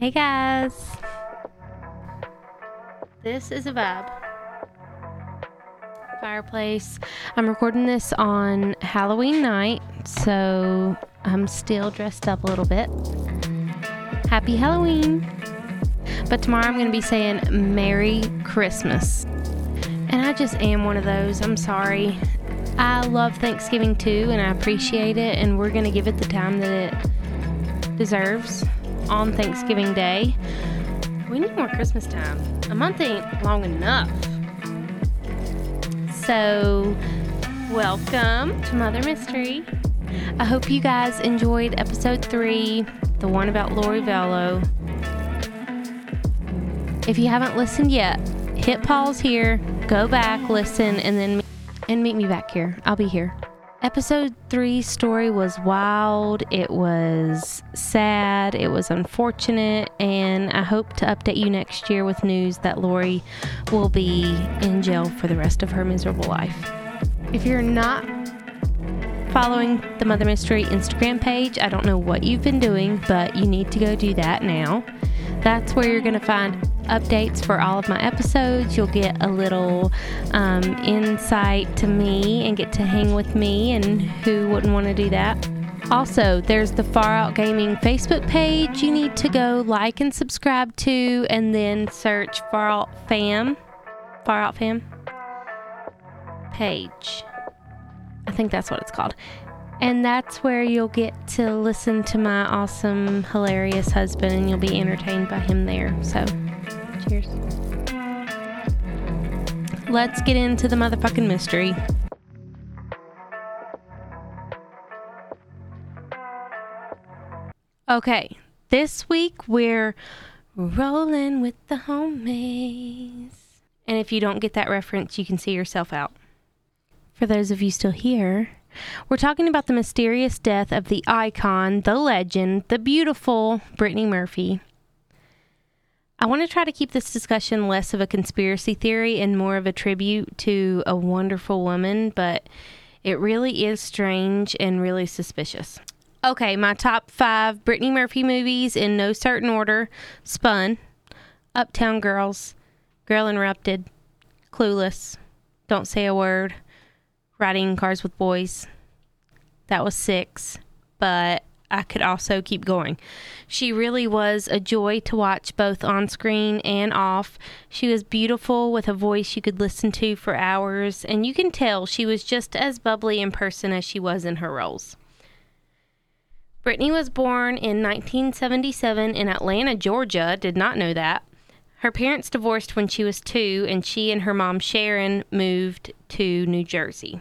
Hey guys. This is a vibe. Fireplace. I'm recording this on Halloween night, so I'm still dressed up a little bit. Happy Halloween. But tomorrow I'm going to be saying Merry Christmas. And I just am one of those. I'm sorry. I love Thanksgiving too, and I appreciate it, and we're going to give it the time that it deserves on Thanksgiving Day. We need more Christmas time. A month ain't long enough. So, welcome to Mother Mystery. I hope you guys enjoyed episode three, the one about Lori Vallow. If you haven't listened yet, hit pause here, go back, listen, and then and meet me back here. I'll be here. Episode three story was wild. It was sad. It was unfortunate. And I hope to update you next year with news that Lori will be in jail for the rest of her miserable life. If you're not following the Mother Mystery Instagram page, I don't know what you've been doing, but you need to go do that now. That's where you're going to find updates for all of my episodes. You'll get a little um, insight to me and get to hang with me, and who wouldn't want to do that? Also, there's the Far Out Gaming Facebook page you need to go like and subscribe to, and then search Far Out Fam. Far Out Fam page. I think that's what it's called. And that's where you'll get to listen to my awesome, hilarious husband, and you'll be entertained by him there. So, cheers. Let's get into the motherfucking mystery. Okay, this week we're rolling with the homies. And if you don't get that reference, you can see yourself out. For those of you still here, we're talking about the mysterious death of the icon, the legend, the beautiful Brittany Murphy. I want to try to keep this discussion less of a conspiracy theory and more of a tribute to a wonderful woman, but it really is strange and really suspicious. Okay, my top five Brittany Murphy movies in no certain order Spun, Uptown Girls, Girl Interrupted, Clueless, Don't Say a Word, Riding Cars with Boys. That was six, but I could also keep going. She really was a joy to watch both on screen and off. She was beautiful with a voice you could listen to for hours, and you can tell she was just as bubbly in person as she was in her roles. Brittany was born in 1977 in Atlanta, Georgia. Did not know that. Her parents divorced when she was two, and she and her mom Sharon moved to New Jersey.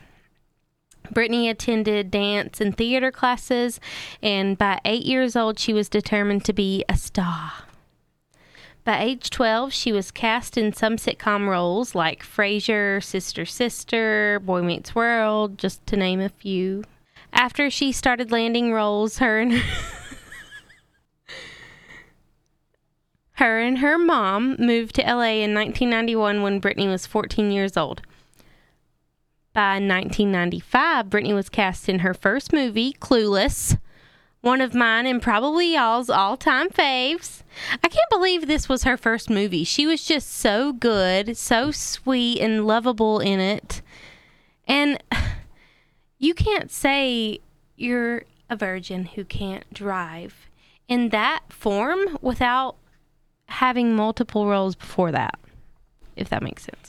Brittany attended dance and theater classes, and by eight years old, she was determined to be a star. By age 12, she was cast in some sitcom roles like Frasier, Sister Sister, Boy Meets World, just to name a few. After she started landing roles, her and her and her mom moved to LA in 1991 when Brittany was 14 years old. By 1995, Brittany was cast in her first movie, Clueless, one of mine and probably y'all's all time faves. I can't believe this was her first movie. She was just so good, so sweet and lovable in it. And you can't say you're a virgin who can't drive in that form without having multiple roles before that, if that makes sense.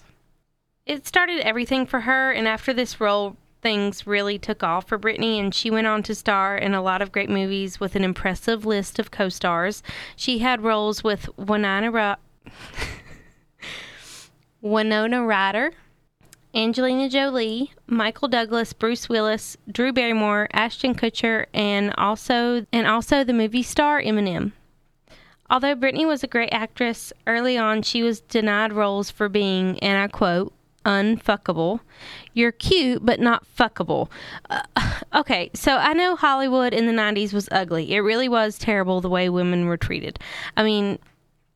It started everything for her, and after this role, things really took off for Brittany, and she went on to star in a lot of great movies with an impressive list of co stars. She had roles with Winona, Winona Ryder, Angelina Jolie, Michael Douglas, Bruce Willis, Drew Barrymore, Ashton Kutcher, and also and also the movie star Eminem. Although Brittany was a great actress, early on she was denied roles for being, and I quote, unfuckable. You're cute, but not fuckable. Uh, okay, so I know Hollywood in the 90s was ugly. It really was terrible the way women were treated. I mean,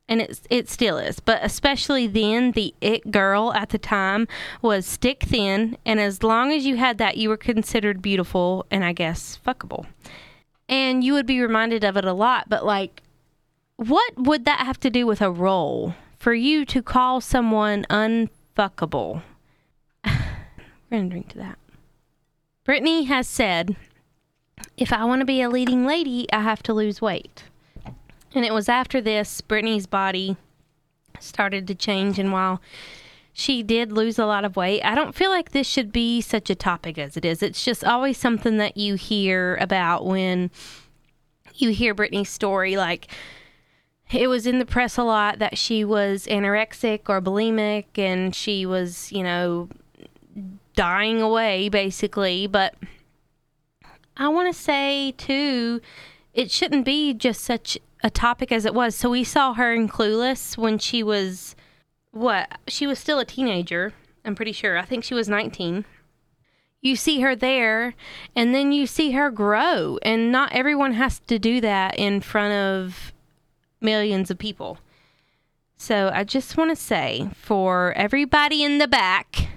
and it, it still is, but especially then, the it girl at the time was stick thin, and as long as you had that, you were considered beautiful and I guess fuckable. And you would be reminded of it a lot, but like, what would that have to do with a role for you to call someone unfuckable? We're going to drink to that. Brittany has said, if I want to be a leading lady, I have to lose weight. And it was after this, Brittany's body started to change. And while she did lose a lot of weight, I don't feel like this should be such a topic as it is. It's just always something that you hear about when you hear Brittany's story. Like, it was in the press a lot that she was anorexic or bulimic and she was, you know, dying away basically. But I want to say, too, it shouldn't be just such a topic as it was. So we saw her in Clueless when she was, what? She was still a teenager, I'm pretty sure. I think she was 19. You see her there, and then you see her grow. And not everyone has to do that in front of millions of people. So I just want to say for everybody in the back,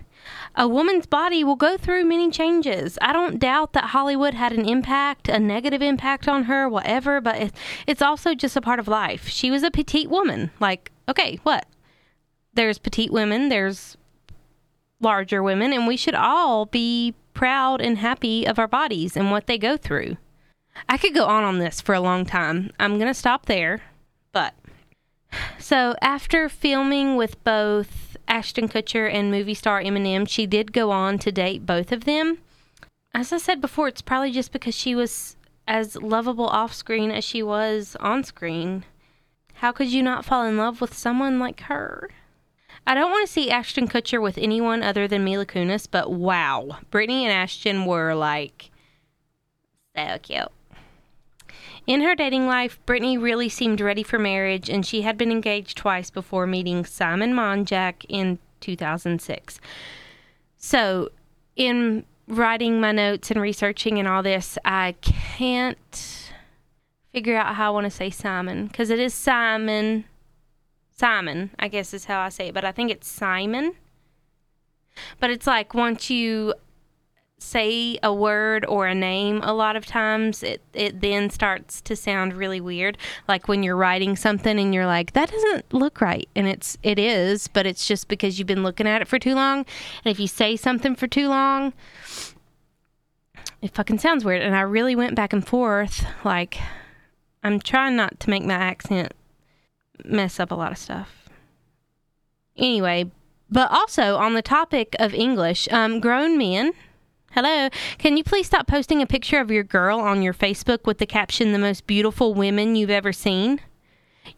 a woman's body will go through many changes. I don't doubt that Hollywood had an impact, a negative impact on her, whatever, but it's also just a part of life. She was a petite woman. Like, okay, what? There's petite women, there's larger women, and we should all be proud and happy of our bodies and what they go through. I could go on on this for a long time. I'm going to stop there, so after filming with both Ashton Kutcher and movie star Eminem, she did go on to date both of them. As I said before, it's probably just because she was as lovable off screen as she was on screen. How could you not fall in love with someone like her? I don't want to see Ashton Kutcher with anyone other than Mila Kunis, but wow, Brittany and Ashton were like so cute. In her dating life, Brittany really seemed ready for marriage, and she had been engaged twice before meeting Simon Monjack in 2006. So, in writing my notes and researching and all this, I can't figure out how I want to say Simon because it is Simon. Simon, I guess is how I say it, but I think it's Simon. But it's like once you say a word or a name a lot of times it it then starts to sound really weird. Like when you're writing something and you're like that doesn't look right. And it's it is but it's just because you've been looking at it for too long. And if you say something for too long it fucking sounds weird. And I really went back and forth like I'm trying not to make my accent mess up a lot of stuff. Anyway but also on the topic of English um, grown men Hello. Can you please stop posting a picture of your girl on your Facebook with the caption, The most beautiful women you've ever seen?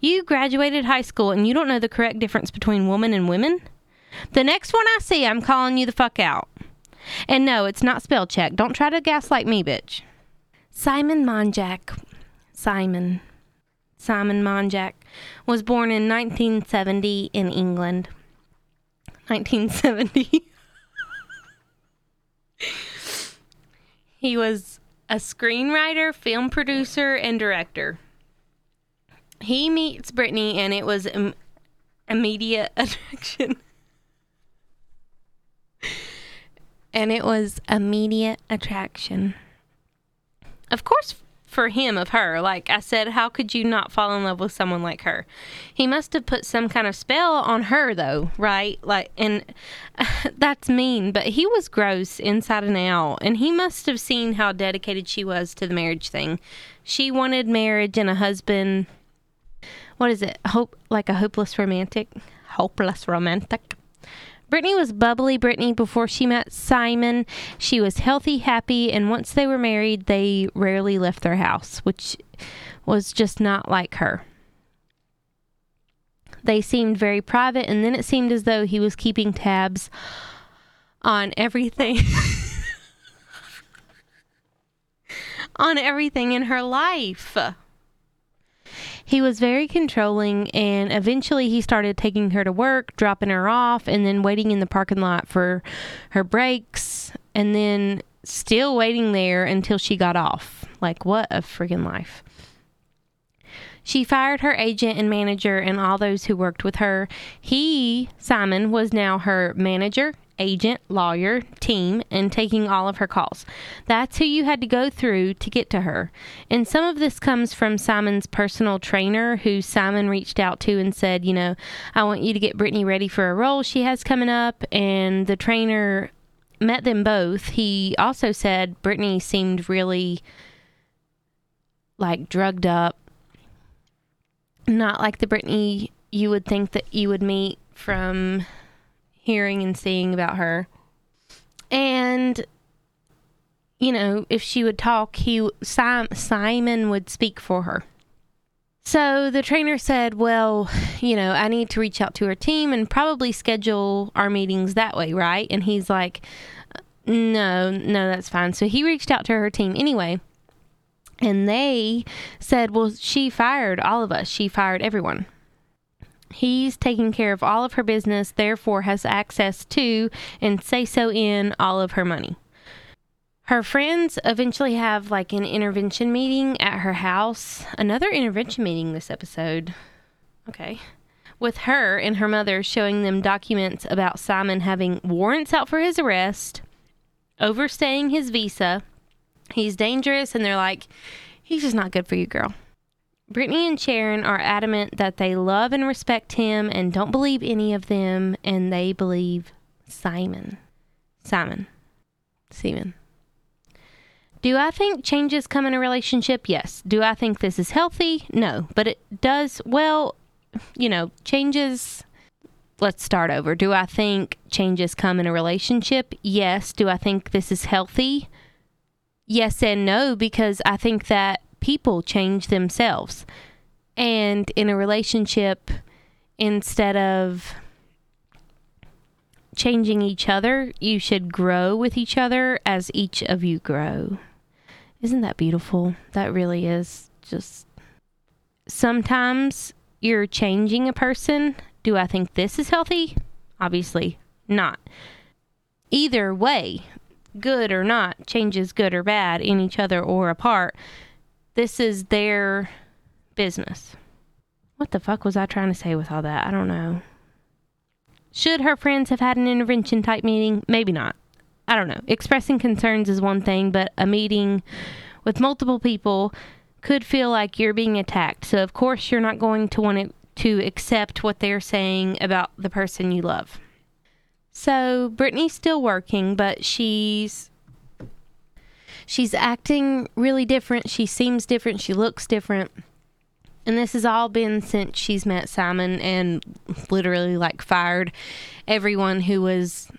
You graduated high school and you don't know the correct difference between woman and women? The next one I see, I'm calling you the fuck out. And no, it's not spell check. Don't try to gaslight me, bitch. Simon Monjack. Simon. Simon Monjack was born in 1970 in England. 1970. He was a screenwriter, film producer, and director. He meets Brittany, and it was Im- immediate attraction. and it was immediate attraction. Of course, for him of her. Like I said, how could you not fall in love with someone like her? He must have put some kind of spell on her though, right? Like and that's mean, but he was gross inside and out and he must have seen how dedicated she was to the marriage thing. She wanted marriage and a husband what is it? Hope like a hopeless romantic? Hopeless romantic. Brittany was bubbly Brittany before she met Simon. She was healthy, happy, and once they were married, they rarely left their house, which was just not like her. They seemed very private, and then it seemed as though he was keeping tabs on everything. on everything in her life. He was very controlling, and eventually he started taking her to work, dropping her off, and then waiting in the parking lot for her breaks, and then still waiting there until she got off. Like, what a freaking life. She fired her agent and manager and all those who worked with her. He, Simon, was now her manager agent, lawyer, team, and taking all of her calls. That's who you had to go through to get to her. And some of this comes from Simon's personal trainer, who Simon reached out to and said, You know, I want you to get Brittany ready for a role she has coming up. And the trainer met them both. He also said Brittany seemed really like drugged up, not like the Brittany you would think that you would meet from hearing and seeing about her. And you know, if she would talk, he Simon would speak for her. So the trainer said, "Well, you know, I need to reach out to her team and probably schedule our meetings that way, right?" And he's like, "No, no, that's fine." So he reached out to her team anyway. And they said, "Well, she fired all of us. She fired everyone." He's taking care of all of her business, therefore has access to and say so in all of her money. Her friends eventually have like an intervention meeting at her house. Another intervention meeting this episode. Okay. With her and her mother showing them documents about Simon having warrants out for his arrest, overstaying his visa. He's dangerous, and they're like, he's just not good for you, girl. Brittany and Sharon are adamant that they love and respect him and don't believe any of them, and they believe Simon. Simon. Simon. Do I think changes come in a relationship? Yes. Do I think this is healthy? No. But it does, well, you know, changes. Let's start over. Do I think changes come in a relationship? Yes. Do I think this is healthy? Yes and no, because I think that people change themselves. And in a relationship, instead of changing each other, you should grow with each other as each of you grow. Isn't that beautiful? That really is just. Sometimes you're changing a person. Do I think this is healthy? Obviously not. Either way, good or not, changes good or bad in each other or apart this is their business. What the fuck was I trying to say with all that? I don't know. Should her friends have had an intervention type meeting? Maybe not. I don't know. Expressing concerns is one thing, but a meeting with multiple people could feel like you're being attacked. So, of course, you're not going to want to accept what they're saying about the person you love. So, Brittany's still working, but she's she's acting really different. She seems different. She looks different. And this has all been since she's met Simon and literally like fired everyone who was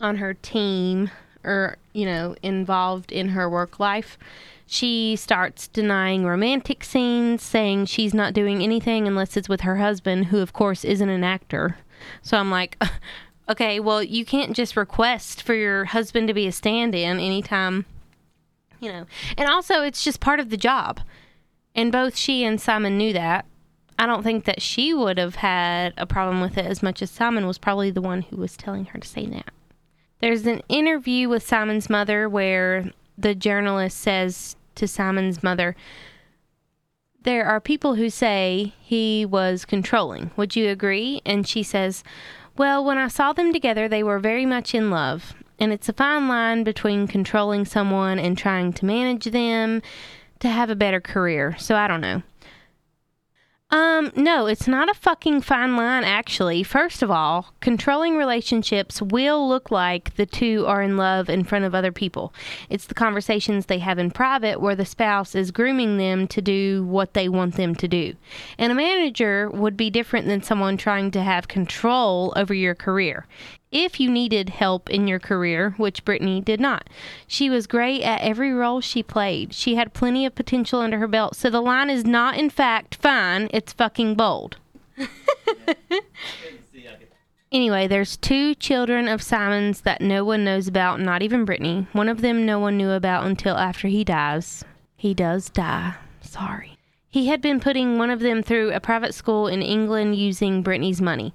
on her team or, you know, involved in her work life. She starts denying romantic scenes, saying she's not doing anything unless it's with her husband, who, of course, isn't an actor. So I'm like, okay, well, you can't just request for your husband to be a stand in anytime, you know. And also, it's just part of the job. And both she and Simon knew that. I don't think that she would have had a problem with it as much as Simon was probably the one who was telling her to say that. There's an interview with Simon's mother where the journalist says to Simon's mother, There are people who say he was controlling. Would you agree? And she says, well, when I saw them together, they were very much in love. And it's a fine line between controlling someone and trying to manage them to have a better career. So I don't know. Um, no, it's not a fucking fine line, actually. First of all, controlling relationships will look like the two are in love in front of other people. It's the conversations they have in private where the spouse is grooming them to do what they want them to do. And a manager would be different than someone trying to have control over your career if you needed help in your career, which Brittany did not. She was great at every role she played. She had plenty of potential under her belt. So the line is not, in fact, fine, it's fucking bold. anyway, there's two children of Simon's that no one knows about, not even Brittany. One of them no one knew about until after he dies. He does die. Sorry. He had been putting one of them through a private school in England using Brittany's money.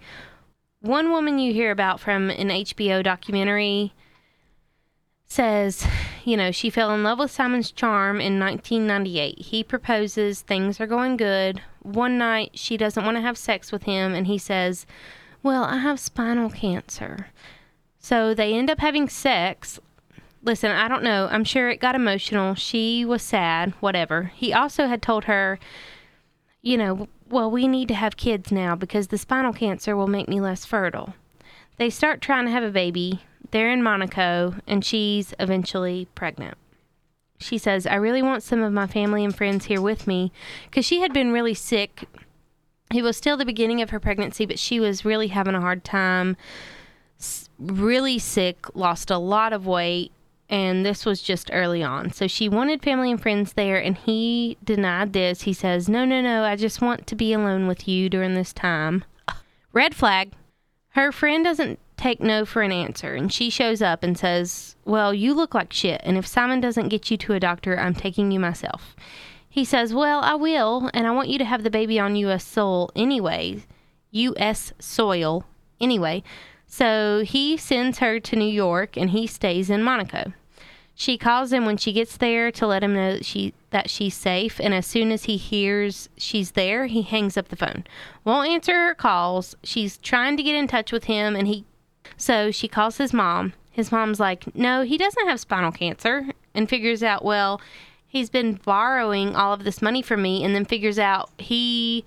One woman you hear about from an HBO documentary says, you know, she fell in love with Simon's charm in 1998. He proposes, things are going good. One night, she doesn't want to have sex with him, and he says, Well, I have spinal cancer. So they end up having sex. Listen, I don't know. I'm sure it got emotional. She was sad, whatever. He also had told her, you know, well, we need to have kids now because the spinal cancer will make me less fertile. They start trying to have a baby. They're in Monaco, and she's eventually pregnant. She says, I really want some of my family and friends here with me because she had been really sick. It was still the beginning of her pregnancy, but she was really having a hard time, really sick, lost a lot of weight, and this was just early on. So she wanted family and friends there, and he denied this. He says, No, no, no, I just want to be alone with you during this time. Red flag. Her friend doesn't take no for an answer, and she shows up and says, Well, you look like shit, and if Simon doesn't get you to a doctor, I'm taking you myself. He says, Well, I will, and I want you to have the baby on U.S. soil anyway. U.S. soil anyway. So he sends her to New York, and he stays in Monaco. She calls him when she gets there to let him know that she that she's safe, and as soon as he hears she's there, he hangs up the phone. Won't answer her calls. She's trying to get in touch with him and he so she calls his mom. His mom's like, "No, he doesn't have spinal cancer." And figures out, well, he's been borrowing all of this money from me and then figures out he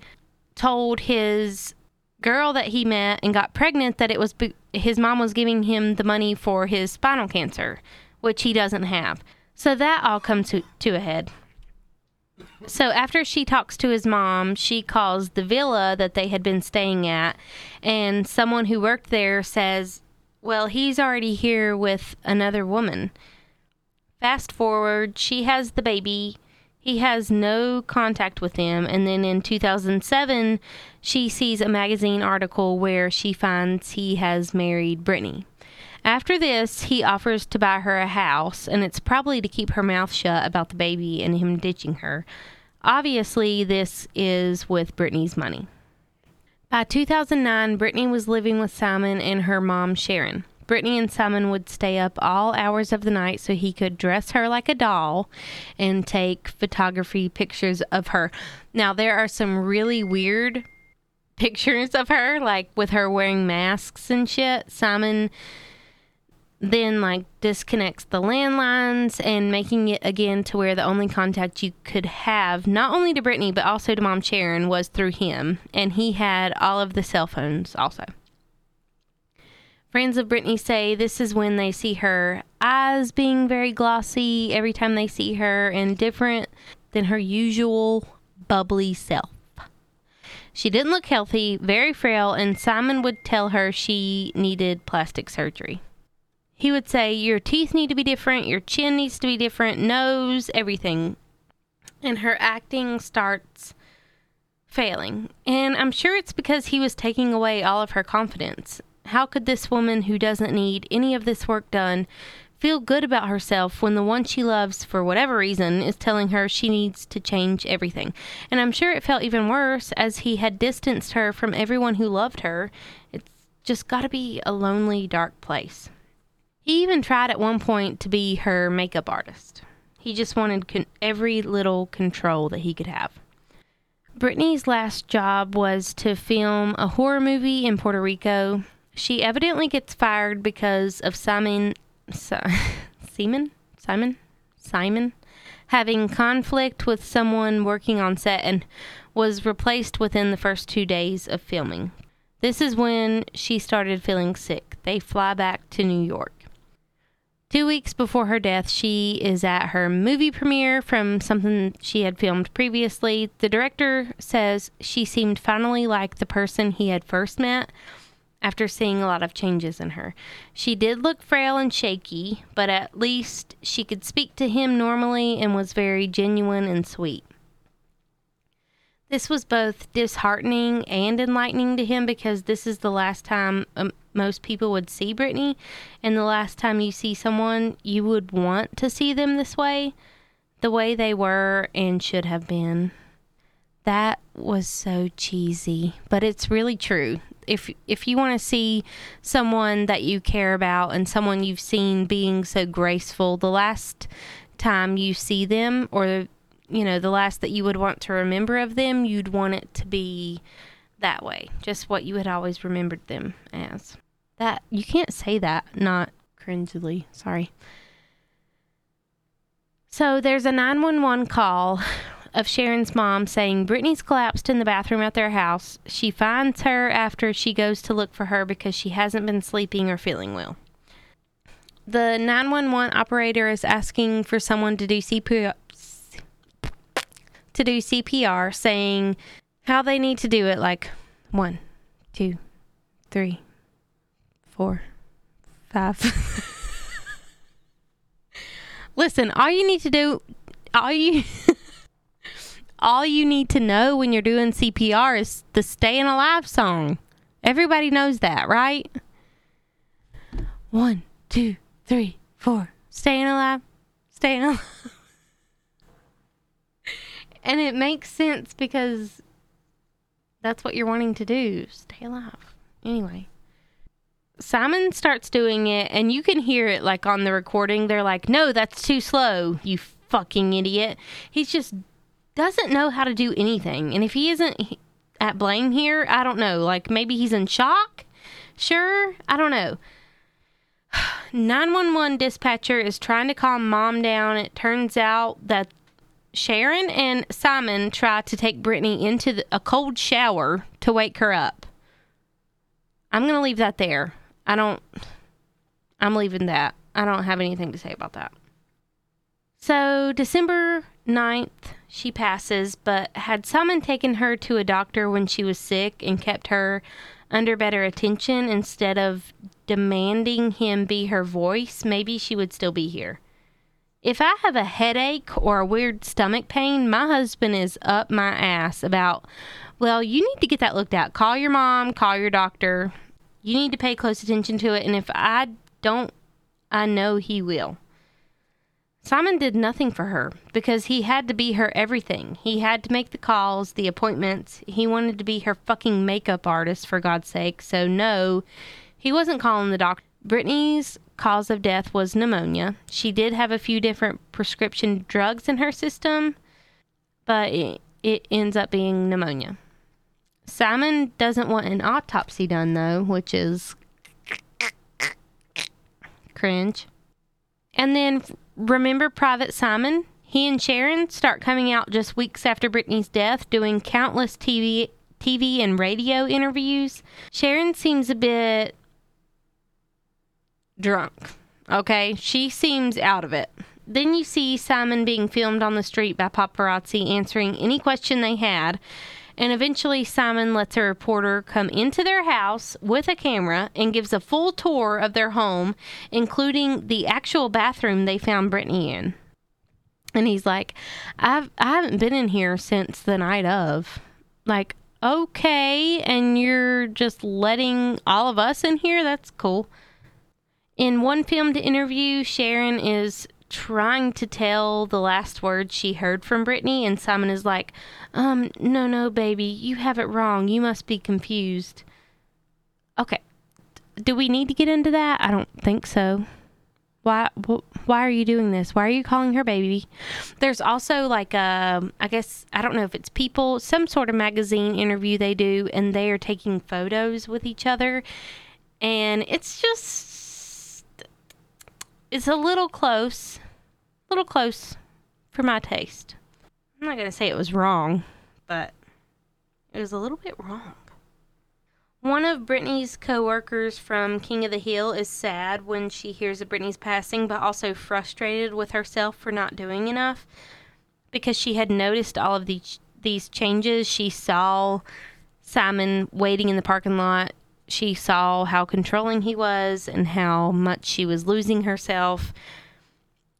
told his girl that he met and got pregnant that it was his mom was giving him the money for his spinal cancer which he doesn't have. So that all comes to, to a head. So after she talks to his mom, she calls the villa that they had been staying at, and someone who worked there says, Well, he's already here with another woman. Fast forward, she has the baby. He has no contact with them. And then in 2007, she sees a magazine article where she finds he has married Brittany. After this, he offers to buy her a house, and it's probably to keep her mouth shut about the baby and him ditching her. Obviously, this is with Brittany's money. By 2009, Brittany was living with Simon and her mom, Sharon. Brittany and Simon would stay up all hours of the night so he could dress her like a doll and take photography pictures of her. Now, there are some really weird pictures of her, like with her wearing masks and shit. Simon then like disconnects the landlines and making it again to where the only contact you could have not only to Brittany but also to mom Sharon was through him and he had all of the cell phones also. Friends of Brittany say this is when they see her eyes being very glossy every time they see her and different than her usual bubbly self. She didn't look healthy, very frail, and Simon would tell her she needed plastic surgery he would say your teeth need to be different, your chin needs to be different, nose, everything. And her acting starts failing. And I'm sure it's because he was taking away all of her confidence. How could this woman who doesn't need any of this work done feel good about herself when the one she loves, for whatever reason, is telling her she needs to change everything? And I'm sure it felt even worse as he had distanced her from everyone who loved her. It's just got to be a lonely, dark place. He even tried at one point to be her makeup artist. He just wanted con- every little control that he could have. Brittany's last job was to film a horror movie in Puerto Rico. She evidently gets fired because of Simon, Simon, Simon, Simon, having conflict with someone working on set and was replaced within the first two days of filming. This is when she started feeling sick. They fly back to New York. Two weeks before her death, she is at her movie premiere from something she had filmed previously. The director says she seemed finally like the person he had first met after seeing a lot of changes in her. She did look frail and shaky, but at least she could speak to him normally and was very genuine and sweet. This was both disheartening and enlightening to him because this is the last time um, most people would see Brittany, and the last time you see someone, you would want to see them this way, the way they were and should have been. That was so cheesy, but it's really true. If if you want to see someone that you care about and someone you've seen being so graceful, the last time you see them or you know, the last that you would want to remember of them, you'd want it to be that way, just what you had always remembered them as. That you can't say that not cringily. Sorry. So there's a 911 call of Sharon's mom saying Brittany's collapsed in the bathroom at their house. She finds her after she goes to look for her because she hasn't been sleeping or feeling well. The 911 operator is asking for someone to do CPR to do CPR saying how they need to do it like one, two, three, four, five. Listen, all you need to do, all you, all you need to know when you're doing CPR is the "Staying Alive" song. Everybody knows that, right? One, two, three, four. Staying alive, staying alive. And it makes sense because that's what you're wanting to do. Stay alive. Anyway. Simon starts doing it, and you can hear it like on the recording. They're like, no, that's too slow, you fucking idiot. He just doesn't know how to do anything. And if he isn't at blame here, I don't know. Like maybe he's in shock? Sure? I don't know. 911 dispatcher is trying to calm mom down. It turns out that Sharon and Simon try to take Brittany into the, a cold shower to wake her up. I'm going to leave that there. I don't, I'm leaving that. I don't have anything to say about that. So, December 9th, she passes, but had Simon taken her to a doctor when she was sick and kept her under better attention instead of demanding him be her voice, maybe she would still be here. If I have a headache or a weird stomach pain, my husband is up my ass about, well, you need to get that looked at. Call your mom, call your doctor. You need to pay close attention to it. And if I don't, I know he will. Simon did nothing for her because he had to be her everything. He had to make the calls, the appointments. He wanted to be her fucking makeup artist, for God's sake. So, no, he wasn't calling the doctor. Brittany's cause of death was pneumonia. She did have a few different prescription drugs in her system, but it, it ends up being pneumonia. Simon doesn't want an autopsy done, though, which is cringe. And then remember Private Simon? He and Sharon start coming out just weeks after Brittany's death, doing countless TV, TV and radio interviews. Sharon seems a bit drunk. Okay, she seems out of it. Then you see Simon being filmed on the street by paparazzi answering any question they had. And eventually, Simon lets a reporter come into their house with a camera and gives a full tour of their home, including the actual bathroom they found Brittany in. And he's like, I've, I haven't been in here since the night of. Like, okay. And you're just letting all of us in here? That's cool. In one filmed interview, Sharon is trying to tell the last words she heard from Brittany, and Simon is like, um, no, no, baby, you have it wrong. You must be confused. Okay. Do we need to get into that? I don't think so. Why why are you doing this? Why are you calling her baby? There's also like um I guess I don't know if it's people, some sort of magazine interview they do and they are taking photos with each other and it's just is a little close, a little close for my taste. I'm not going to say it was wrong, but it was a little bit wrong. One of Brittany's co-workers from King of the Hill is sad when she hears of Brittany's passing, but also frustrated with herself for not doing enough because she had noticed all of these these changes. She saw Simon waiting in the parking lot she saw how controlling he was and how much she was losing herself.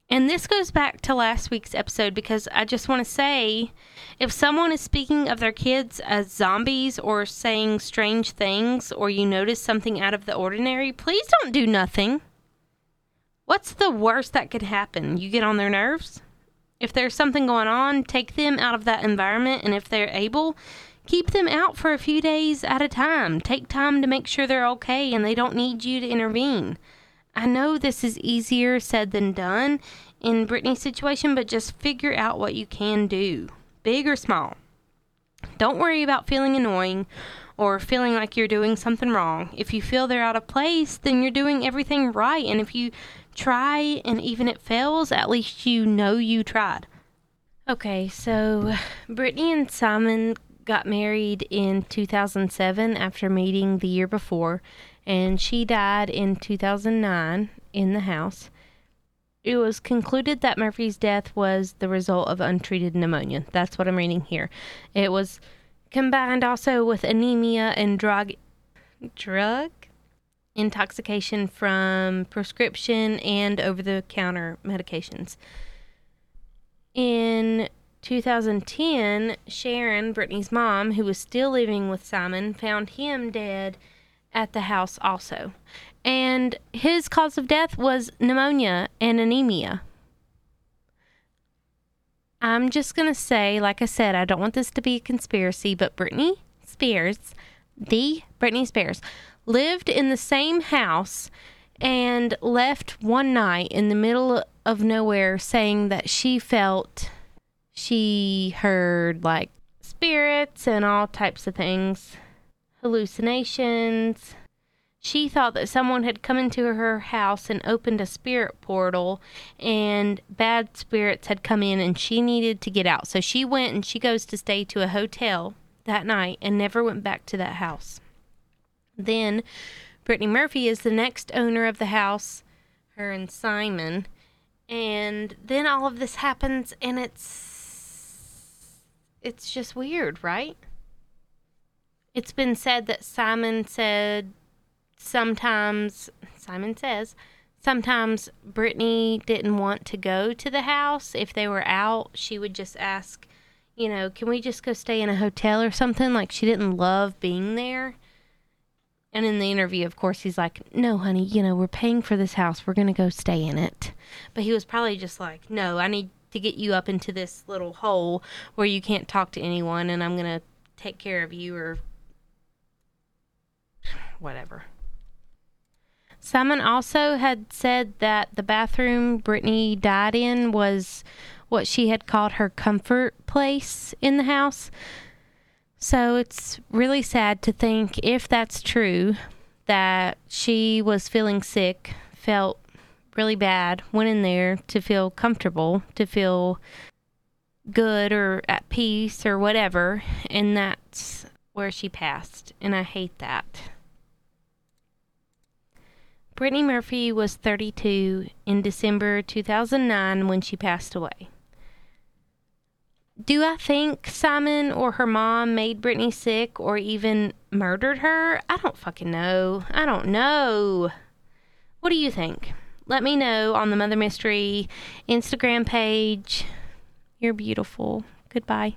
And this goes back to last week's episode because I just want to say if someone is speaking of their kids as zombies or saying strange things or you notice something out of the ordinary, please don't do nothing. What's the worst that could happen? You get on their nerves? If there's something going on, take them out of that environment, and if they're able, Keep them out for a few days at a time. Take time to make sure they're okay and they don't need you to intervene. I know this is easier said than done in Brittany's situation, but just figure out what you can do, big or small. Don't worry about feeling annoying or feeling like you're doing something wrong. If you feel they're out of place, then you're doing everything right. And if you try and even it fails, at least you know you tried. Okay, so Brittany and Simon got married in 2007 after meeting the year before, and she died in 2009 in the house. It was concluded that Murphy's death was the result of untreated pneumonia. That's what I'm reading here. It was combined also with anemia and drug drug intoxication from prescription and over-the-counter medications. In 2010, Sharon, Brittany's mom, who was still living with Simon, found him dead at the house also. And his cause of death was pneumonia and anemia. I'm just going to say, like I said, I don't want this to be a conspiracy, but Britney Spears, the Britney Spears, lived in the same house and left one night in the middle of nowhere saying that she felt she heard like spirits and all types of things, hallucinations. She thought that someone had come into her house and opened a spirit portal, and bad spirits had come in, and she needed to get out. So she went and she goes to stay to a hotel that night and never went back to that house. Then Brittany Murphy is the next owner of the house, her and Simon. And then all of this happens and it's it's just weird, right? It's been said that Simon said sometimes Simon says sometimes Brittany didn't want to go to the house if they were out. She would just ask, you know, can we just go stay in a hotel or something? Like she didn't love being there. And in the interview, of course, he's like, No, honey, you know, we're paying for this house. We're going to go stay in it. But he was probably just like, No, I need to get you up into this little hole where you can't talk to anyone, and I'm going to take care of you or whatever. Simon also had said that the bathroom Brittany died in was what she had called her comfort place in the house. So it's really sad to think if that's true that she was feeling sick, felt really bad, went in there to feel comfortable, to feel good or at peace or whatever, and that's where she passed. And I hate that. Brittany Murphy was 32 in December 2009 when she passed away. Do I think Simon or her mom made Brittany sick or even murdered her? I don't fucking know. I don't know. What do you think? Let me know on the Mother Mystery Instagram page. You're beautiful. Goodbye.